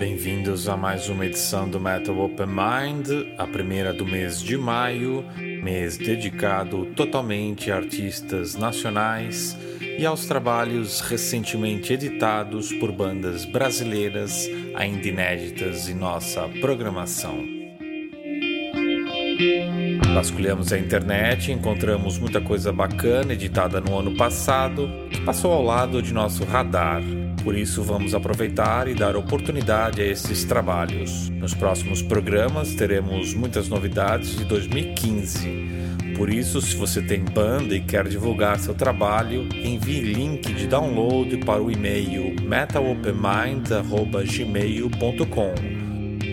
Bem-vindos a mais uma edição do Metal Open Mind, a primeira do mês de maio, mês dedicado totalmente a artistas nacionais e aos trabalhos recentemente editados por bandas brasileiras ainda inéditas em nossa programação. Vasculhamos a internet e encontramos muita coisa bacana editada no ano passado que passou ao lado de nosso radar. Por isso, vamos aproveitar e dar oportunidade a esses trabalhos. Nos próximos programas teremos muitas novidades de 2015. Por isso, se você tem banda e quer divulgar seu trabalho, envie link de download para o e-mail metalopenmind.gmail.com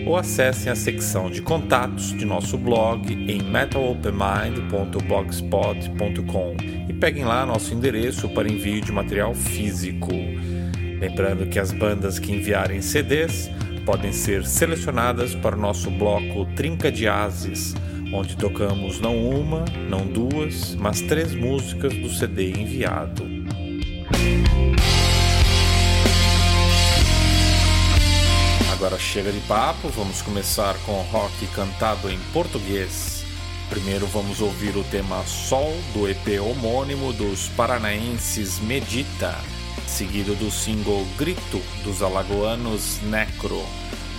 ou acessem a secção de contatos de nosso blog em metalopenmind.blogspot.com e peguem lá nosso endereço para envio de material físico. Lembrando que as bandas que enviarem CDs podem ser selecionadas para o nosso bloco Trinca de Ases onde tocamos não uma, não duas, mas três músicas do CD enviado. Agora chega de papo, vamos começar com rock cantado em português. Primeiro vamos ouvir o tema Sol do EP homônimo dos paranaenses Medita, seguido do single Grito dos alagoanos Necro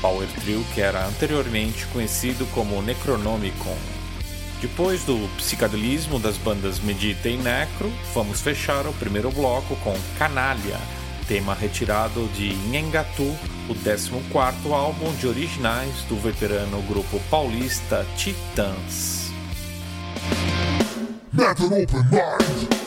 power trio que era anteriormente conhecido como Necronomicon. Depois do psicadelismo das bandas Medita e Necro, vamos fechar o primeiro bloco com Canalha, tema retirado de Nhengatu, o 14º álbum de originais do veterano grupo paulista Titãs. Metal Open Mind.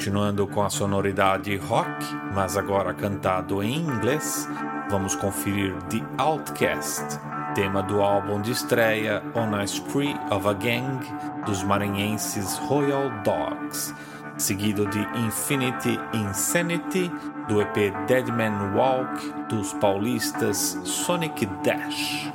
Continuando com a sonoridade rock, mas agora cantado em inglês, vamos conferir The Outcast, tema do álbum de estreia On a Spree of a Gang dos maranhenses Royal Dogs, seguido de Infinity Insanity do EP Deadman Walk dos paulistas Sonic Dash.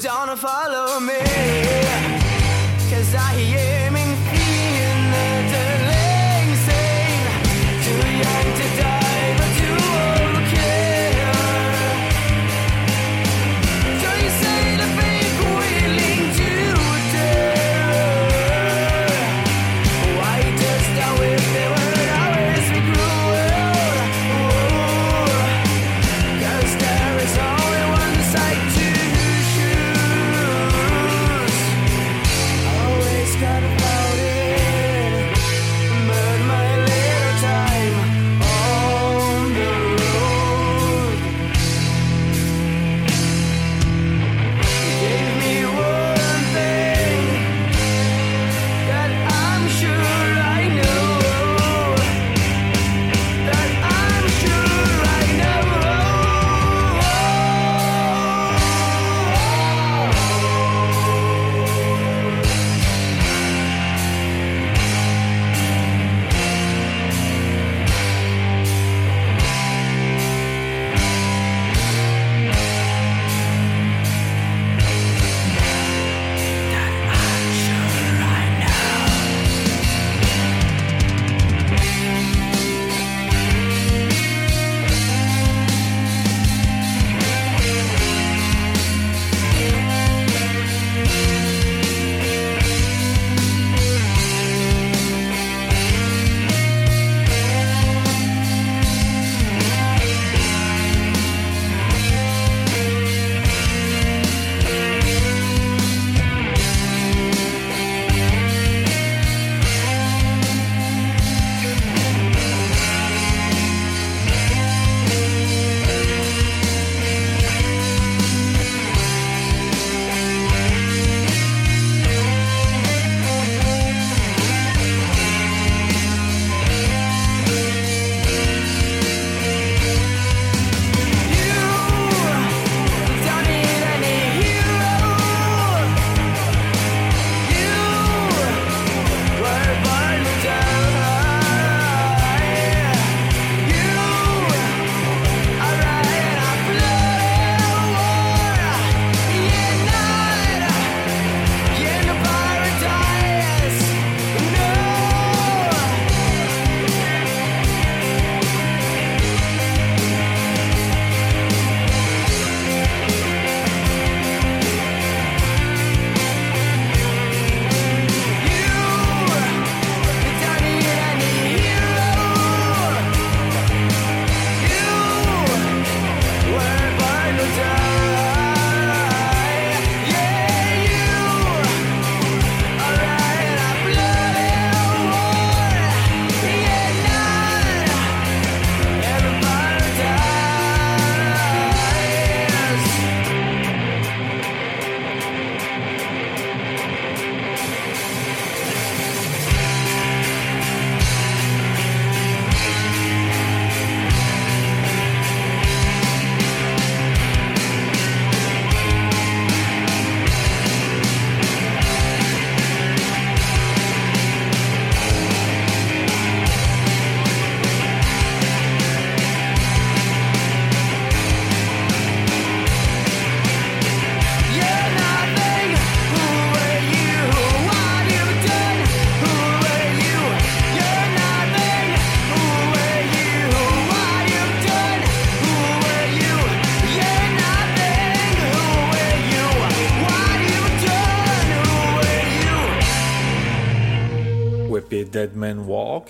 Don't follow me,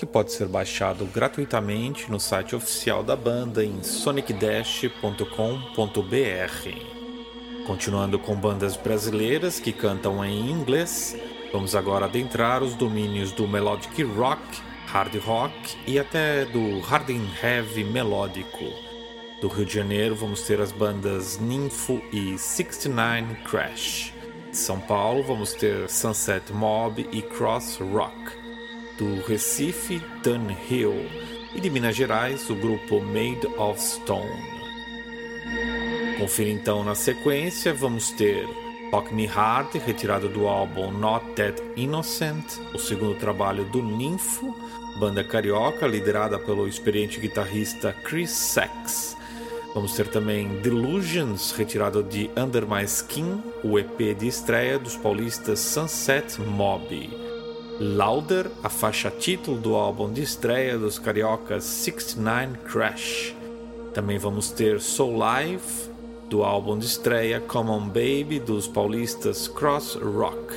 Walk pode ser baixado gratuitamente no site oficial da banda em sonicdash.com.br. Continuando com bandas brasileiras que cantam em inglês, vamos agora adentrar os domínios do melodic rock, hard rock e até do hard and heavy melódico. Do Rio de Janeiro vamos ter as bandas Ninfo e 69 Crash. De São Paulo vamos ter Sunset Mob e Cross Rock do Recife Hill e de Minas Gerais o grupo Made of Stone. Confira então na sequência, vamos ter Rock Me Hard, retirado do álbum Not That Innocent, o segundo trabalho do Ninfo, banda carioca liderada pelo experiente guitarrista Chris Sachs. Vamos ter também Delusions, retirado de Under My Skin, o EP de estreia dos paulistas Sunset Mob. Louder, a faixa título do álbum de estreia dos cariocas 69 Crash. Também vamos ter Soul Life, do álbum de estreia Common Baby dos paulistas Cross Rock.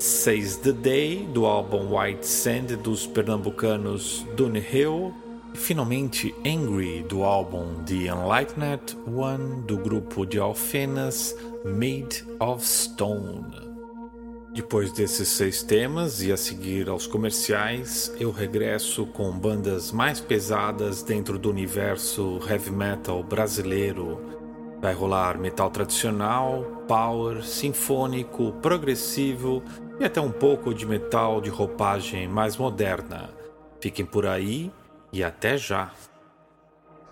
Says the Day, do álbum White Sand dos pernambucanos Dune Hill. E finalmente Angry, do álbum The Enlightened One do grupo de Alfenas Made of Stone. Depois desses seis temas e a seguir aos comerciais, eu regresso com bandas mais pesadas dentro do universo heavy metal brasileiro. Vai rolar metal tradicional, power, sinfônico, progressivo e até um pouco de metal de roupagem mais moderna. Fiquem por aí e até já!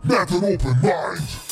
Metal Open Mind!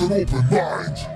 An open mind.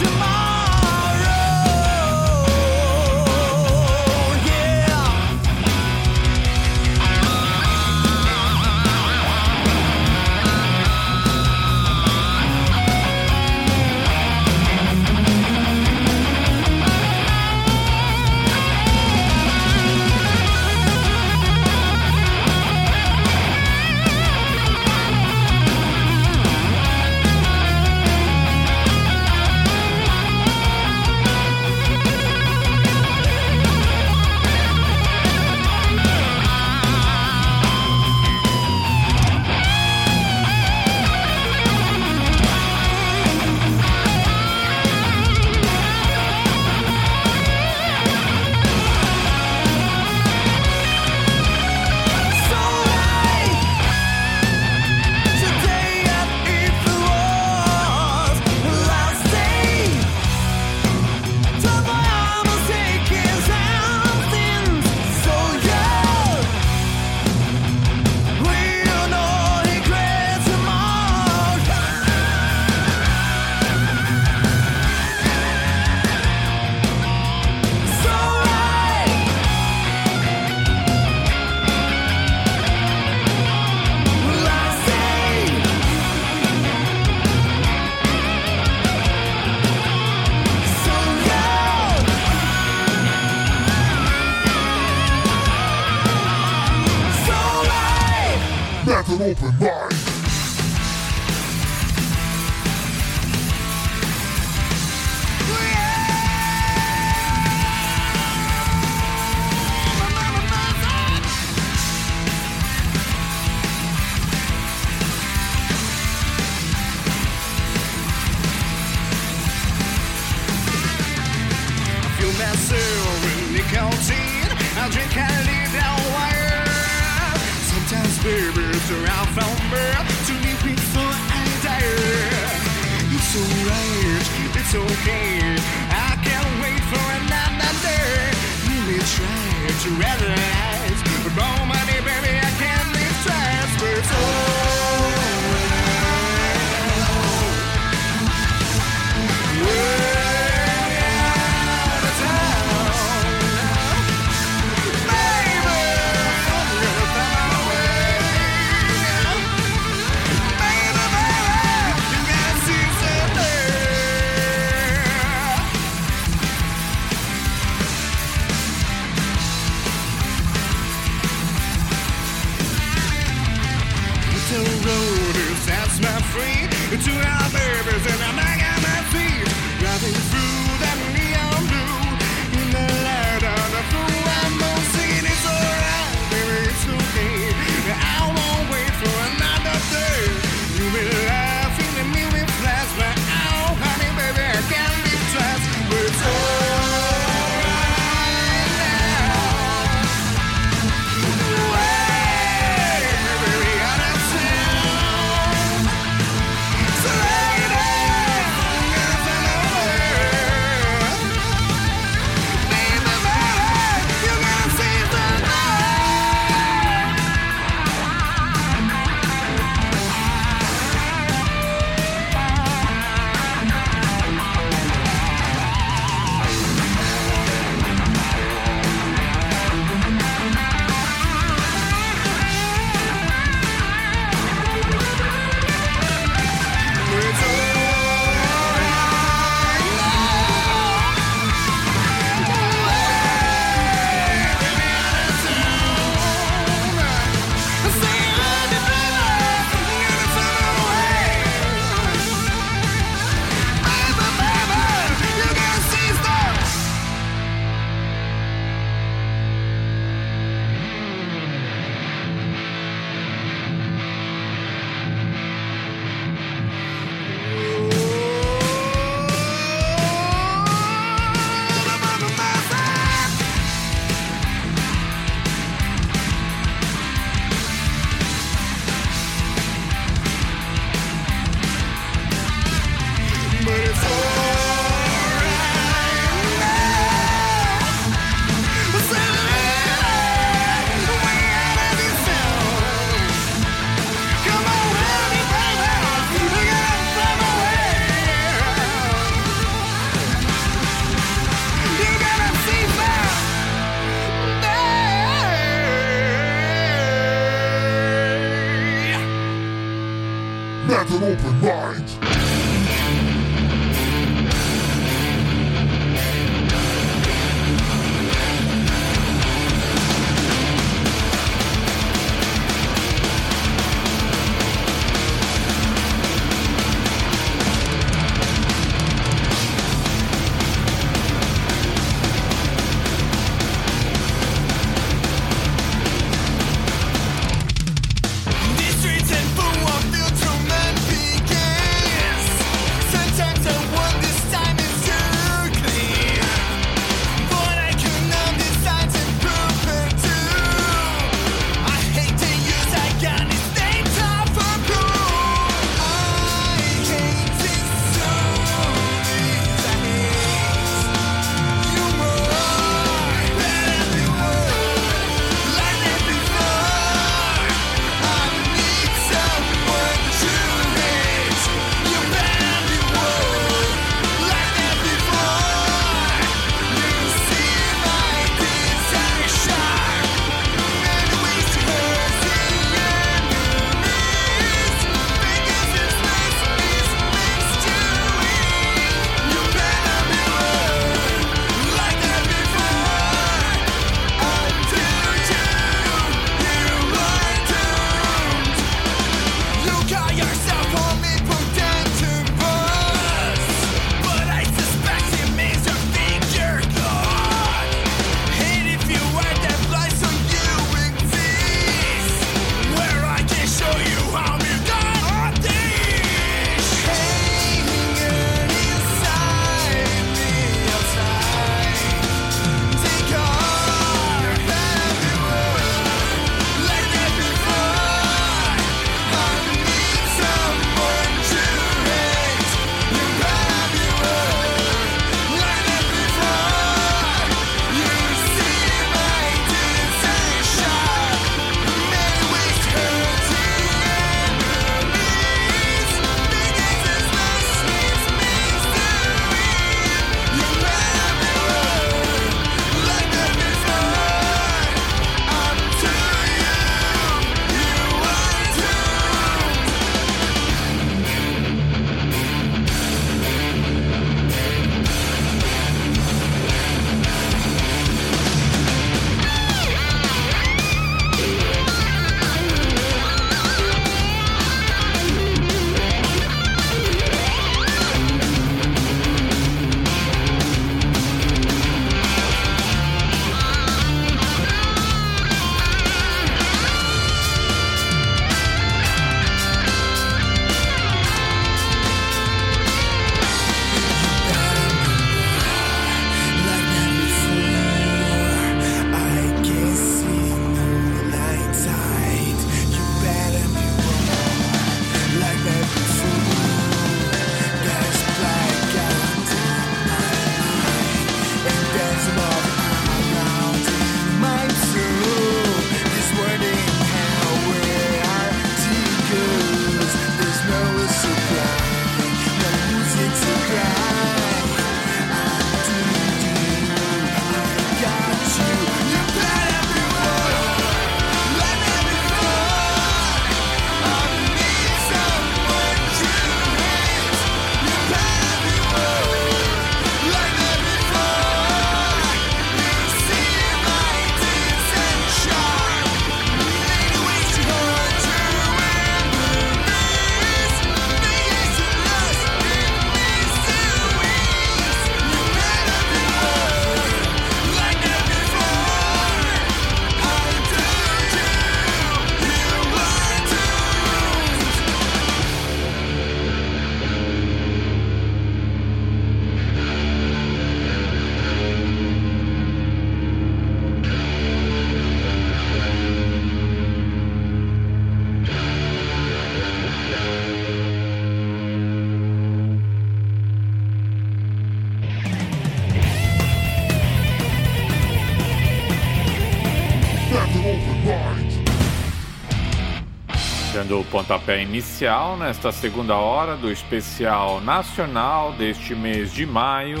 Dando o pontapé inicial nesta segunda hora do especial nacional deste mês de maio,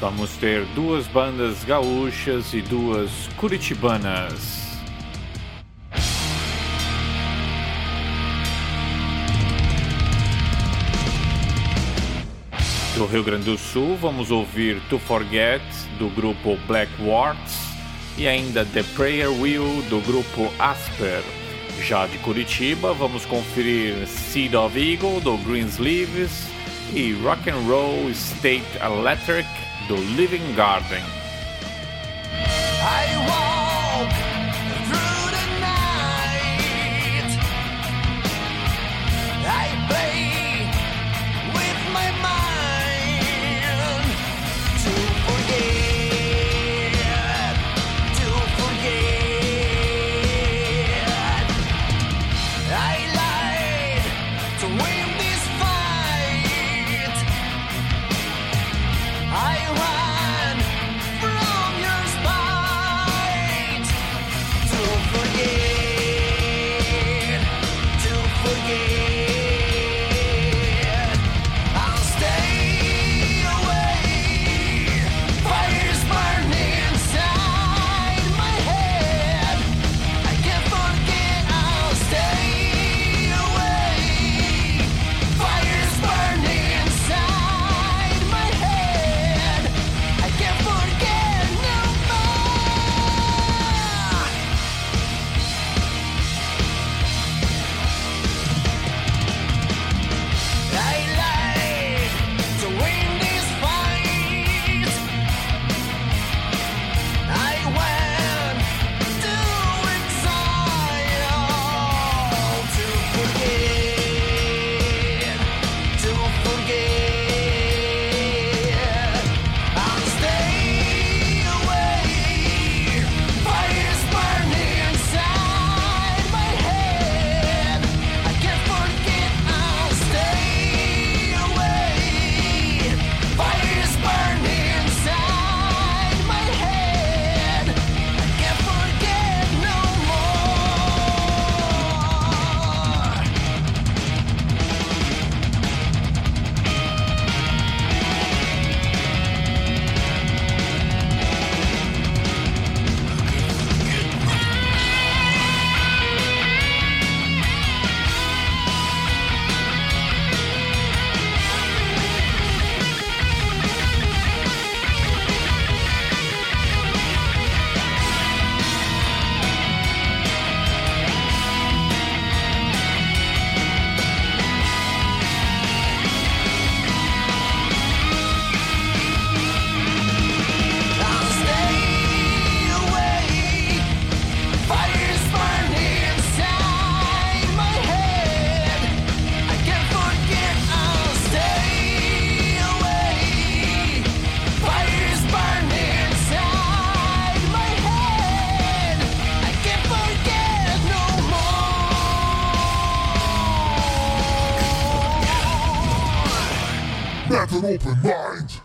vamos ter duas bandas gaúchas e duas curitibanas. Do Rio Grande do Sul, vamos ouvir To Forget, do grupo Black Warts, e ainda The Prayer Wheel, do grupo Asper. Já de Curitiba, vamos conferir Seed of Eagle, do Greensleeves, e Rock and Roll State Electric, do Living Garden. Open mind.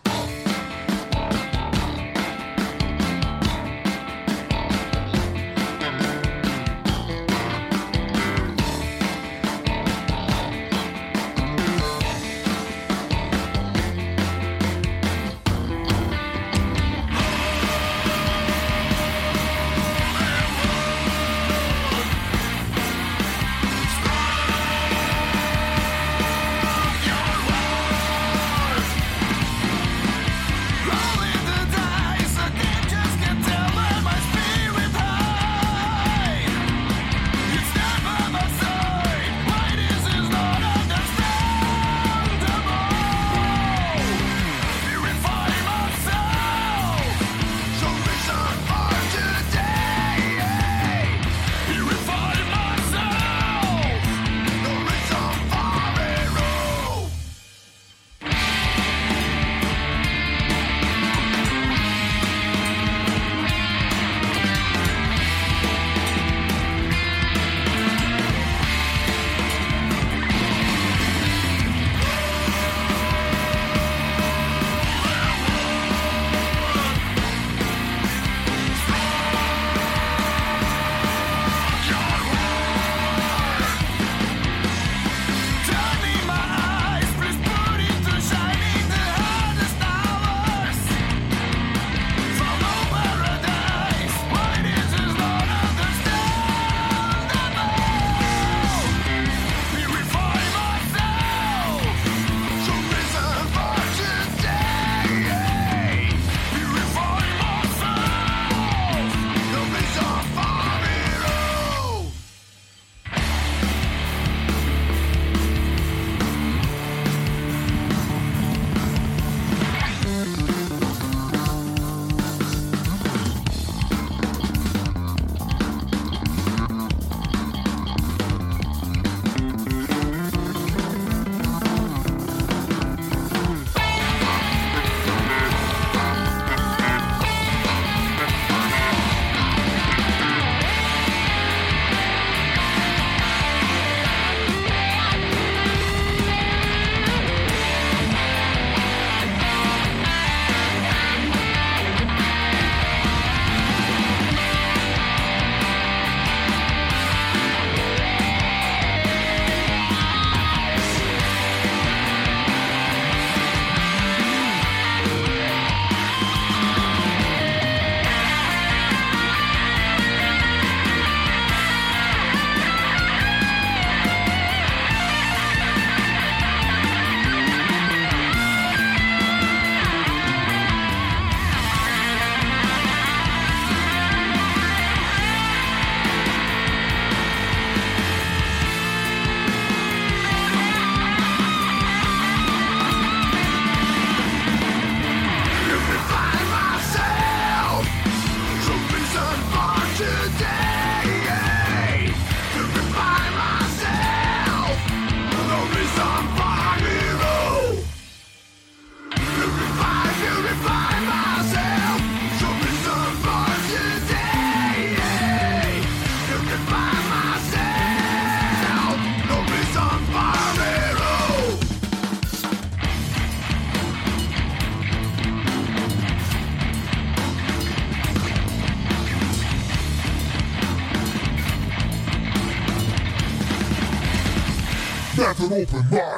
ได้ผลว่า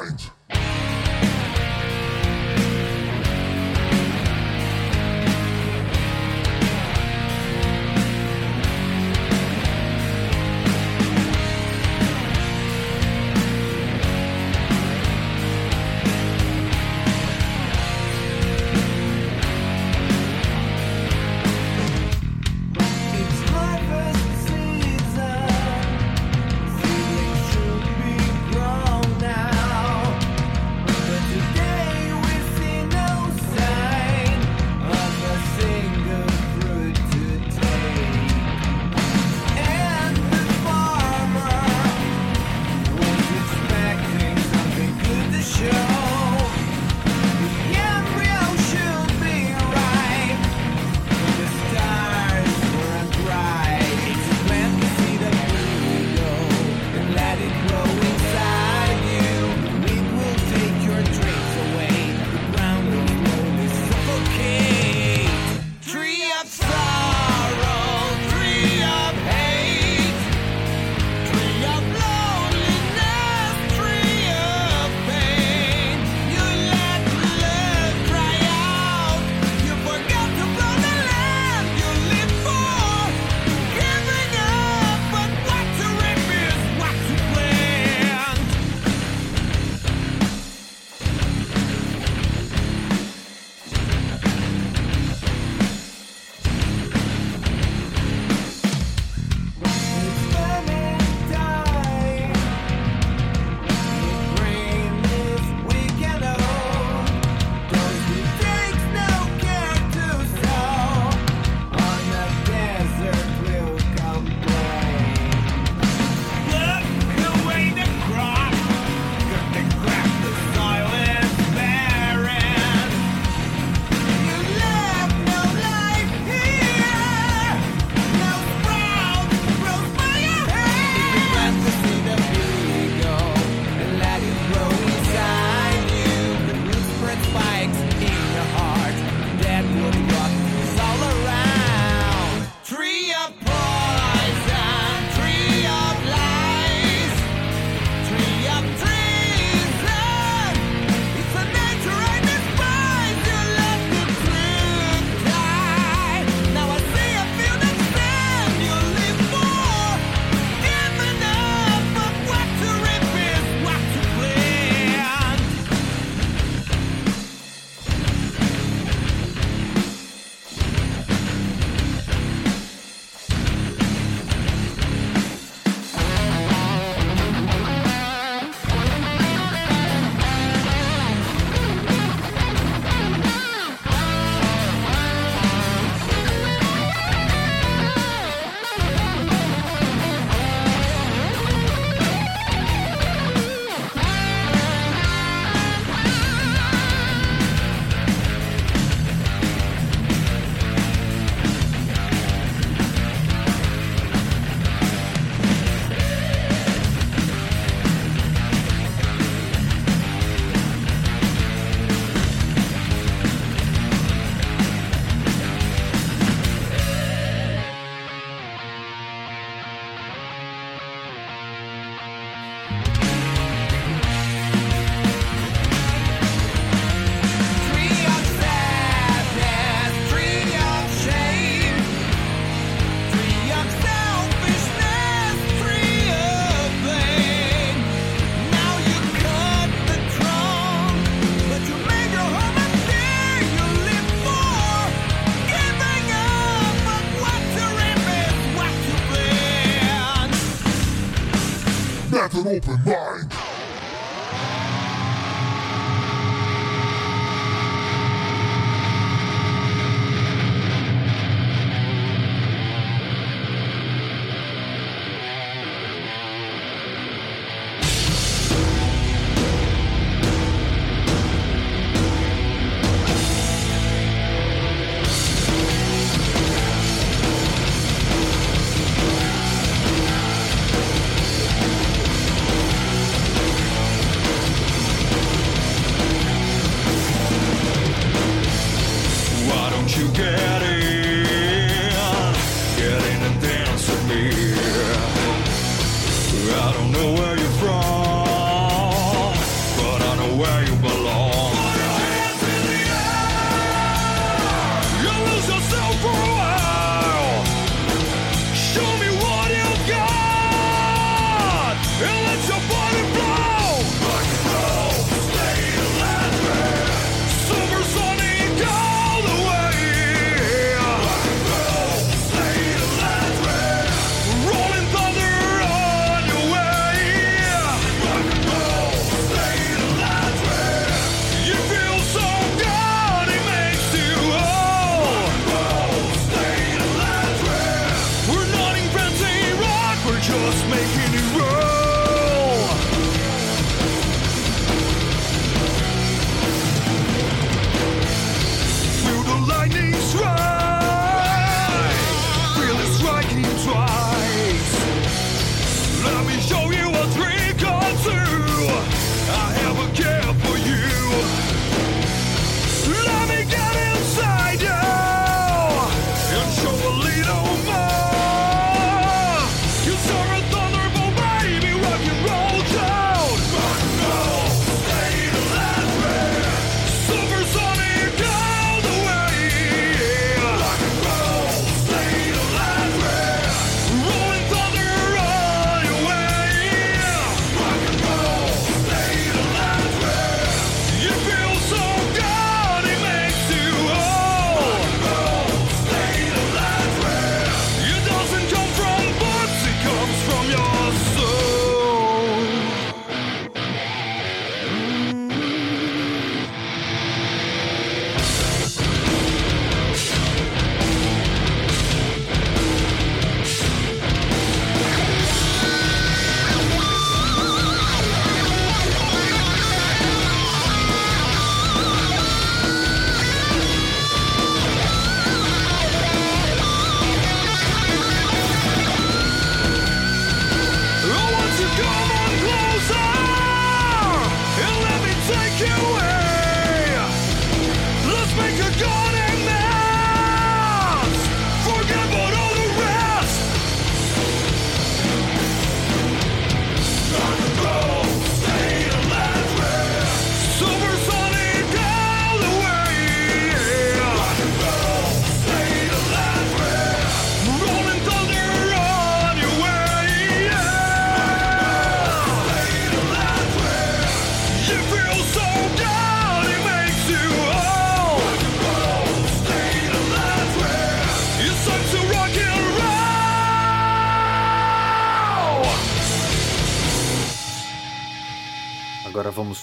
open mind.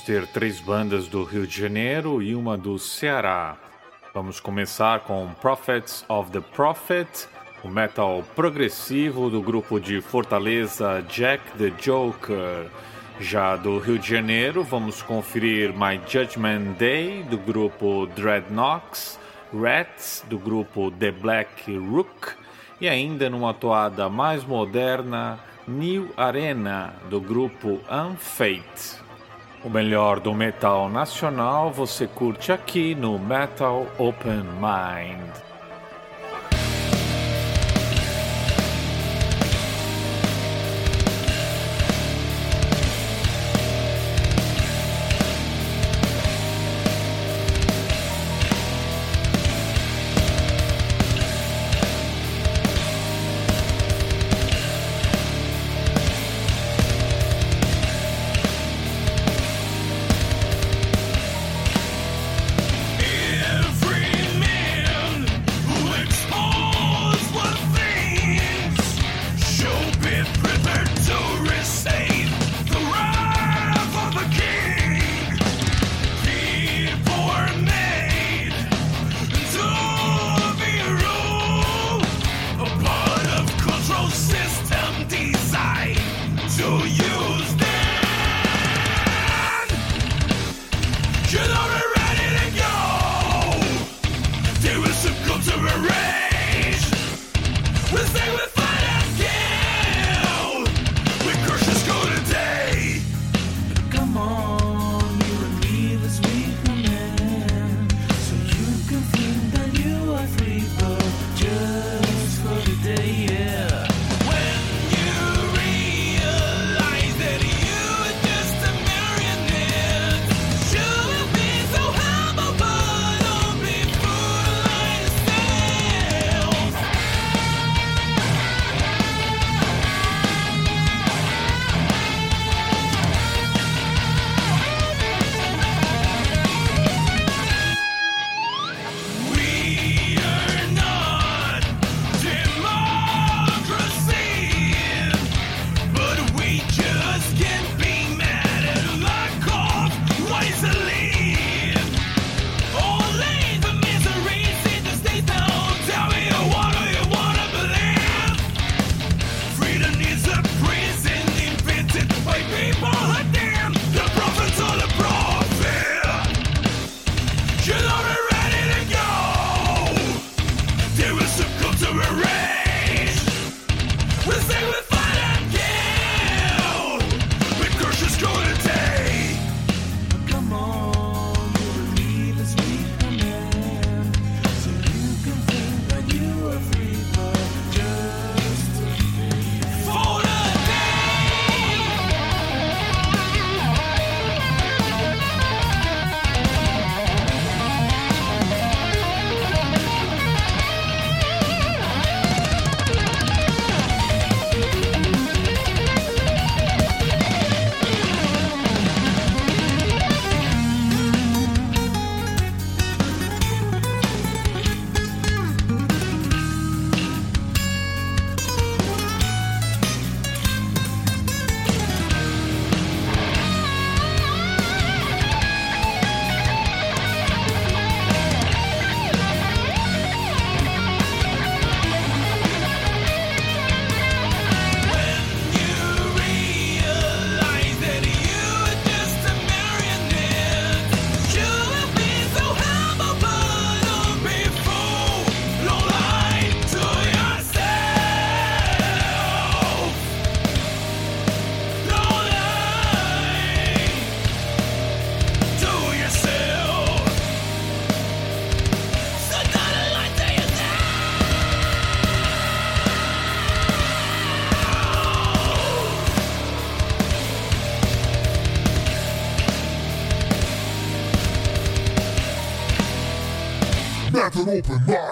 ter três bandas do Rio de Janeiro e uma do Ceará. Vamos começar com Prophets of the Prophet, o metal progressivo do grupo de Fortaleza Jack the Joker. Já do Rio de Janeiro, vamos conferir My Judgment Day, do grupo Dreadnoks, Rats, do grupo The Black Rook, e ainda numa toada mais moderna, New Arena, do grupo Unfate. O melhor do metal nacional você curte aqui no Metal Open Mind. Let an open mind.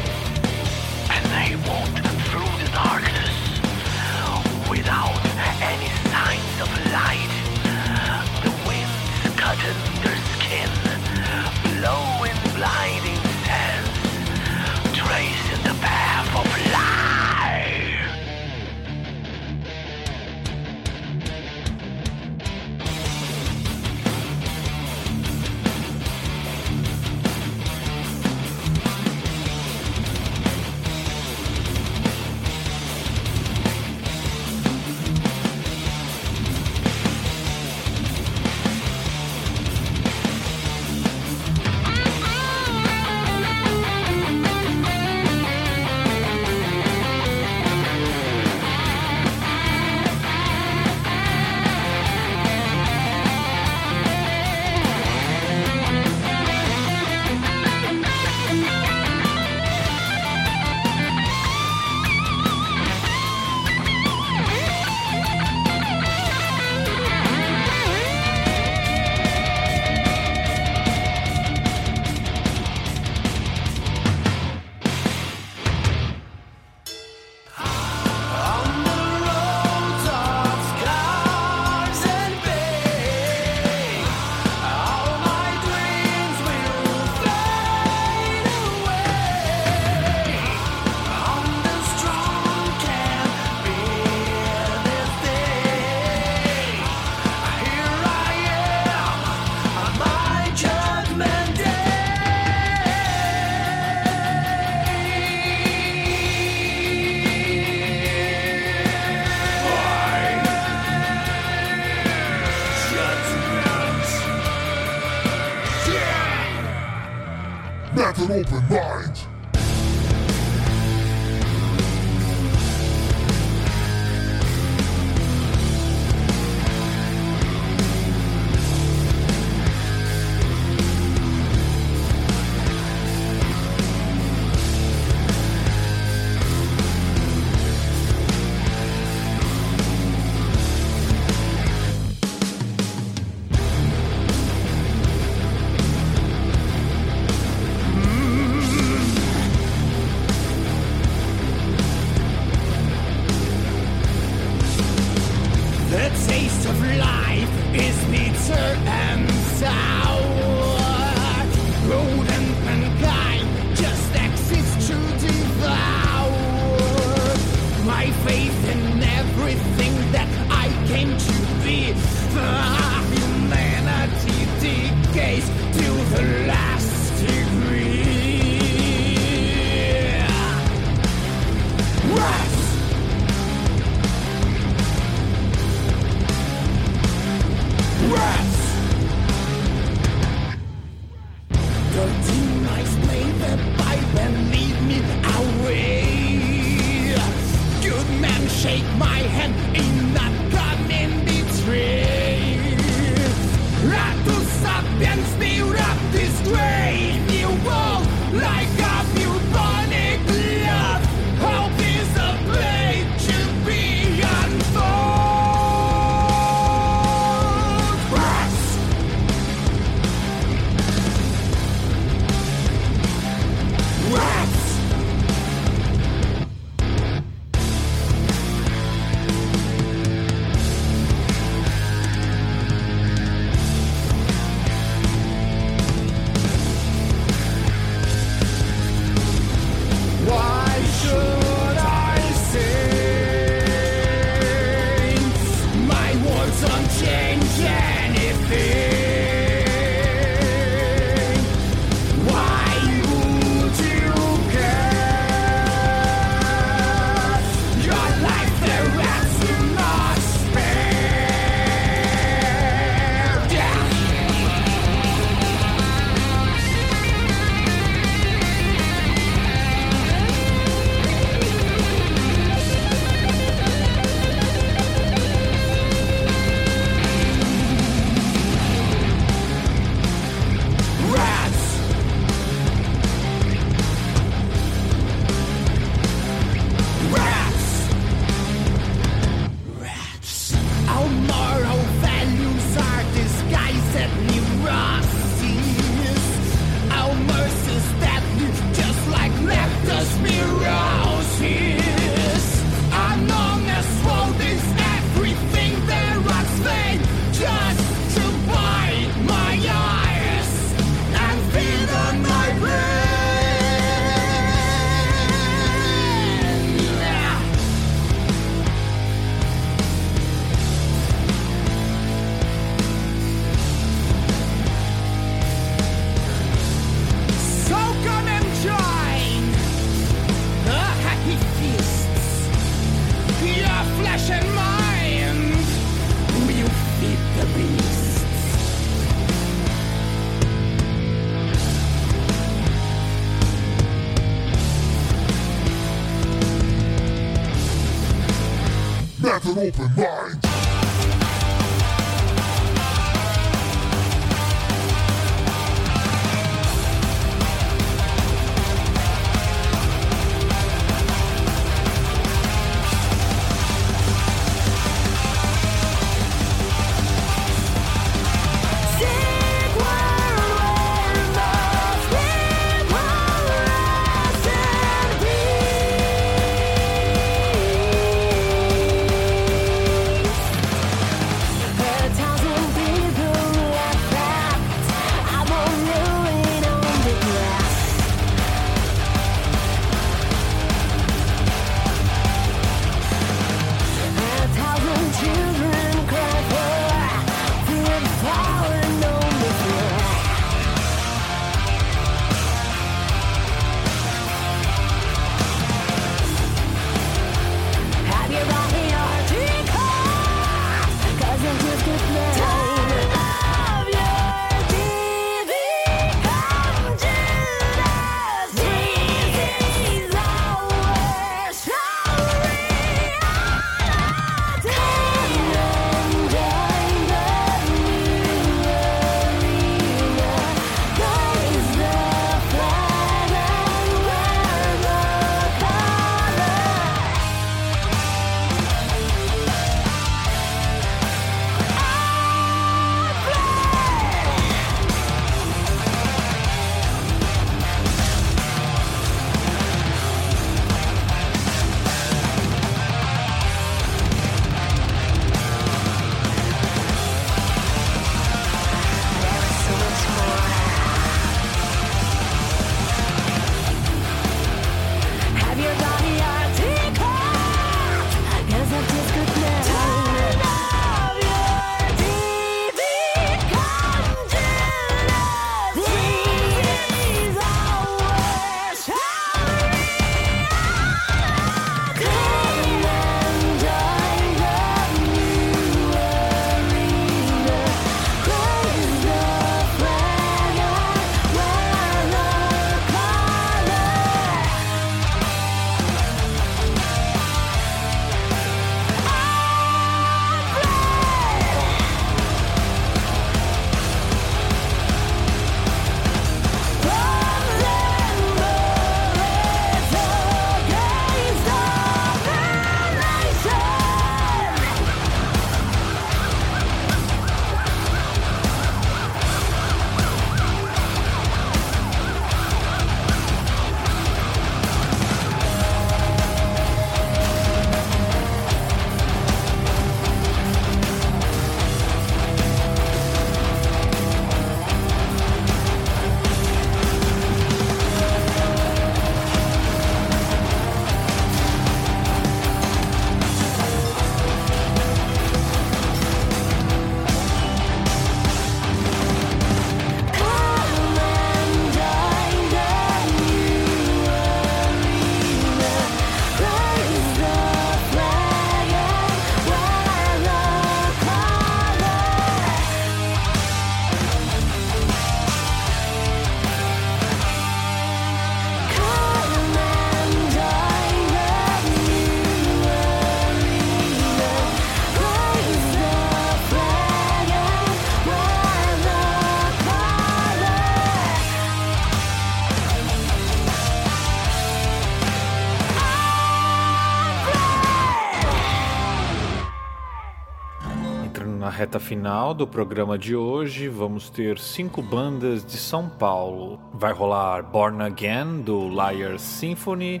Reta final do programa de hoje, vamos ter cinco bandas de São Paulo. Vai rolar Born Again, do Liar Symphony,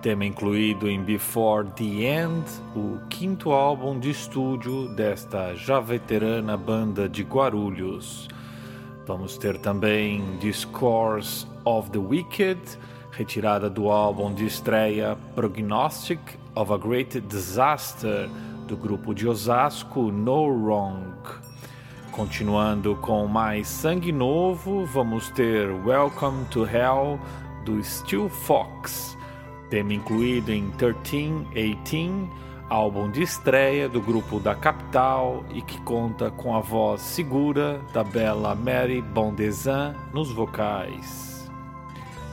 tema incluído em Before the End, o quinto álbum de estúdio desta já veterana banda de Guarulhos. Vamos ter também Discourse of the Wicked, retirada do álbum de estreia Prognostic of a Great Disaster, do grupo de Osasco No Wrong. Continuando com mais sangue novo, vamos ter Welcome to Hell do Steel Fox, tema incluído em 1318, álbum de estreia do grupo da capital e que conta com a voz segura da bela Mary Bondesan nos vocais.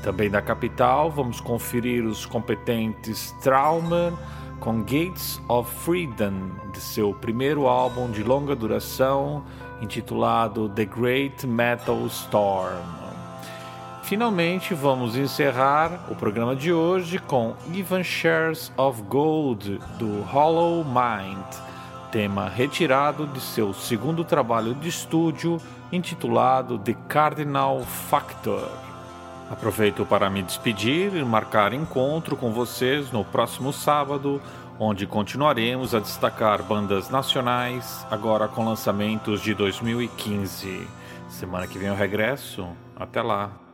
Também da capital, vamos conferir os competentes Trauma com Gates of Freedom, de seu primeiro álbum de longa duração, intitulado The Great Metal Storm. Finalmente, vamos encerrar o programa de hoje com Even Shares of Gold, do Hollow Mind, tema retirado de seu segundo trabalho de estúdio, intitulado The Cardinal Factor. Aproveito para me despedir e marcar encontro com vocês no próximo sábado, onde continuaremos a destacar bandas nacionais, agora com lançamentos de 2015. Semana que vem eu regresso. Até lá.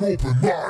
Met an open mind.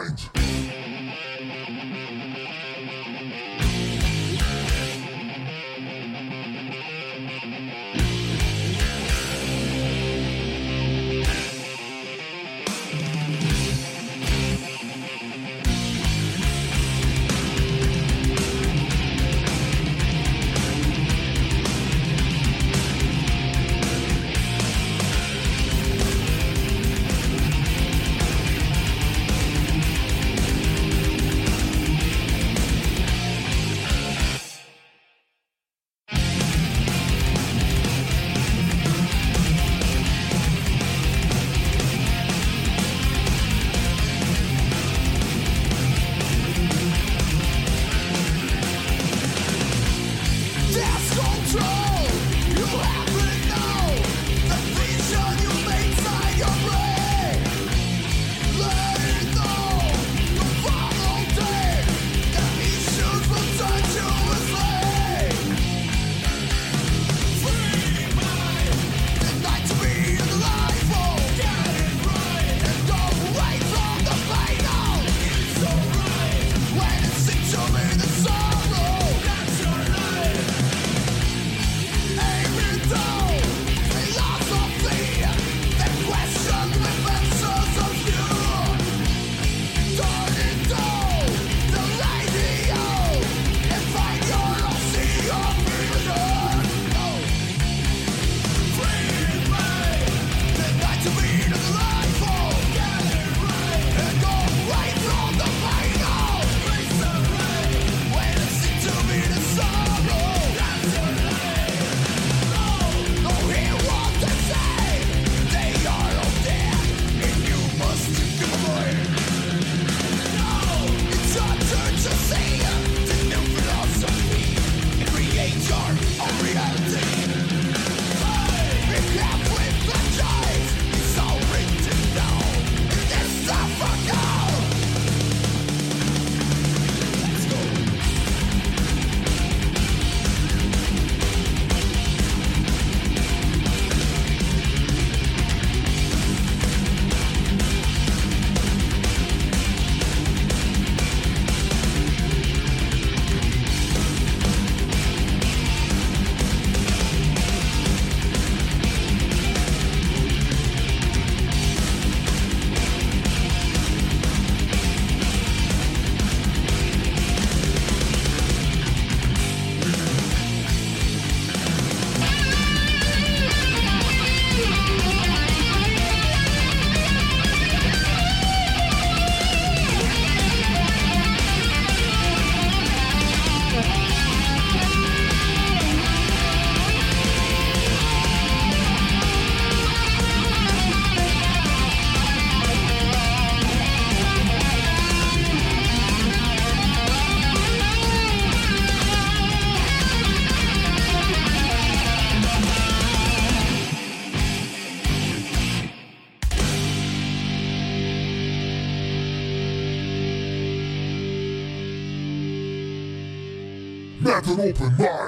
An open mind.